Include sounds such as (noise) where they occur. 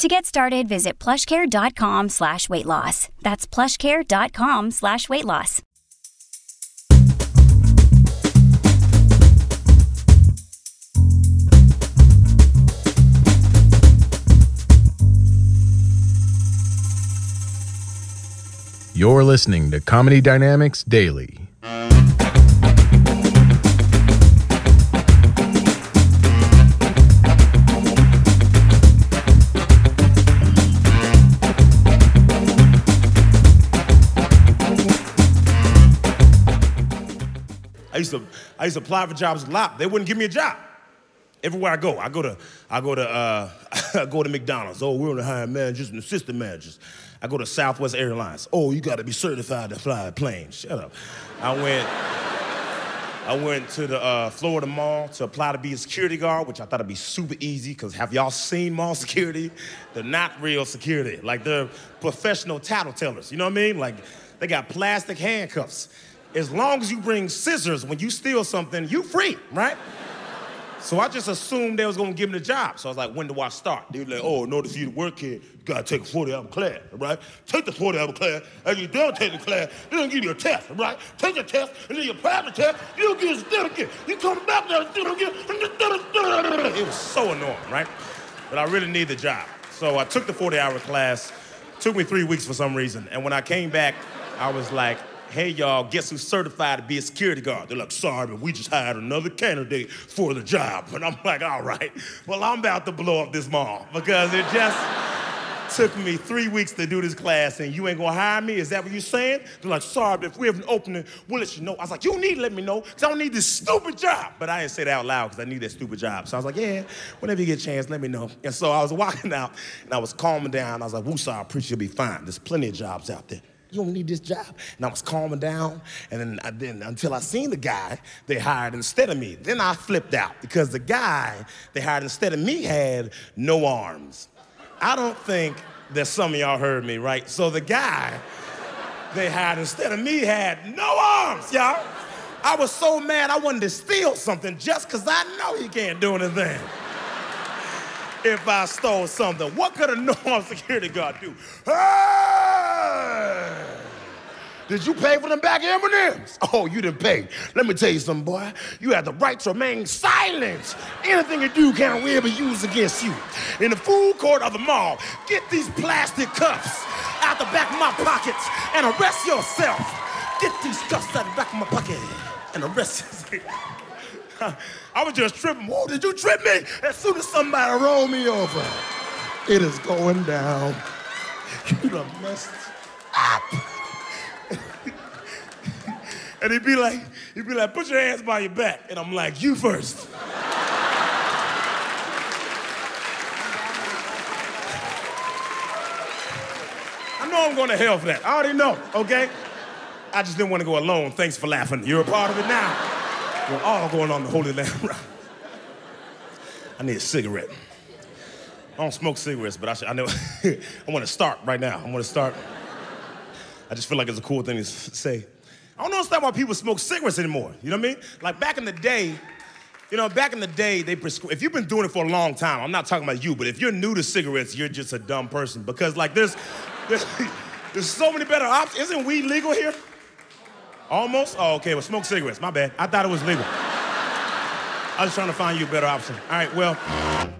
To get started, visit plushcare.com slash weight loss. That's plushcare.com slash weight loss. You're listening to Comedy Dynamics Daily. Used to I used to apply for jobs a lot. They wouldn't give me a job. Everywhere I go, I go to I go to uh, I (laughs) go to McDonald's. Oh, we're on the hiring managers and assistant managers. I go to Southwest Airlines. Oh, you got to be certified to fly a plane. Shut up. I went. I went to the uh, Florida Mall to apply to be a security guard, which I thought would be super easy. Cause have y'all seen mall (laughs) security? They're not real security. Like they're professional tattletellers. You know what I mean? Like they got plastic handcuffs. As long as you bring scissors when you steal something, you free, right? So I just assumed they was gonna give me the job. So I was like, when do I start? They were like, oh, in order for you to work here, you gotta take a 40 hour class, right? Take the 40 hour class, and you don't take the class, they're gonna give you a test, right? Take the test, and then you pass the test, you'll get a certificate. You come back there, certificate, it was so annoying, right? But I really need the job. So I took the 40 hour class, took me three weeks for some reason, and when I came back, I was like, hey y'all, guess who's certified to be a security guard? They're like, sorry, but we just hired another candidate for the job. And I'm like, all right, well, I'm about to blow up this mall because it just took me three weeks to do this class and you ain't gonna hire me? Is that what you're saying? They're like, sorry, but if we have an opening, we'll let you know. I was like, you need to let me know because I don't need this stupid job. But I didn't say that out loud because I need that stupid job. So I was like, yeah, whenever you get a chance, let me know. And so I was (laughs) walking out and I was calming down. I was like, woosah, I appreciate you'll be fine. There's plenty of jobs out there. You don't need this job. And I was calming down, and then, I, then until I seen the guy they hired instead of me. Then I flipped out because the guy they hired instead of me had no arms. I don't think that some of y'all heard me, right? So the guy they hired instead of me had no arms, y'all. I was so mad I wanted to steal something just because I know he can't do anything if I stole something. What could a no-armed (laughs) security guard do? Hey! Did you pay for them back M&Ms? Oh, you didn't pay. Let me tell you something, boy. You have the right to remain silent. Anything you do can't be used against you. In the food court of the mall, get these plastic cuffs out the back of my pockets and arrest yourself. Get these cuffs out the back of my pocket and arrest yourself. (laughs) I was just tripping. Whoa, did you trip me? As soon as somebody rolled me over, it is going down. (laughs) You done messed up. And he'd be like, he'd be like, put your hands by your back. And I'm like, you first. I know I'm going to hell for that. I already know, okay? I just didn't want to go alone. Thanks for laughing. You're a part of it now. We're all going on the Holy Land (laughs) I need a cigarette. I don't smoke cigarettes, but I, should, I know (laughs) I want to start right now. I want to start. I just feel like it's a cool thing to say. I don't understand why people smoke cigarettes anymore. You know what I mean? Like back in the day, you know, back in the day, they prescribe. If you've been doing it for a long time, I'm not talking about you, but if you're new to cigarettes, you're just a dumb person because like there's there's, (laughs) there's so many better options. Isn't weed legal here? Almost? Oh, okay. Well, smoke cigarettes. My bad. I thought it was legal. I was trying to find you a better option. All right, well.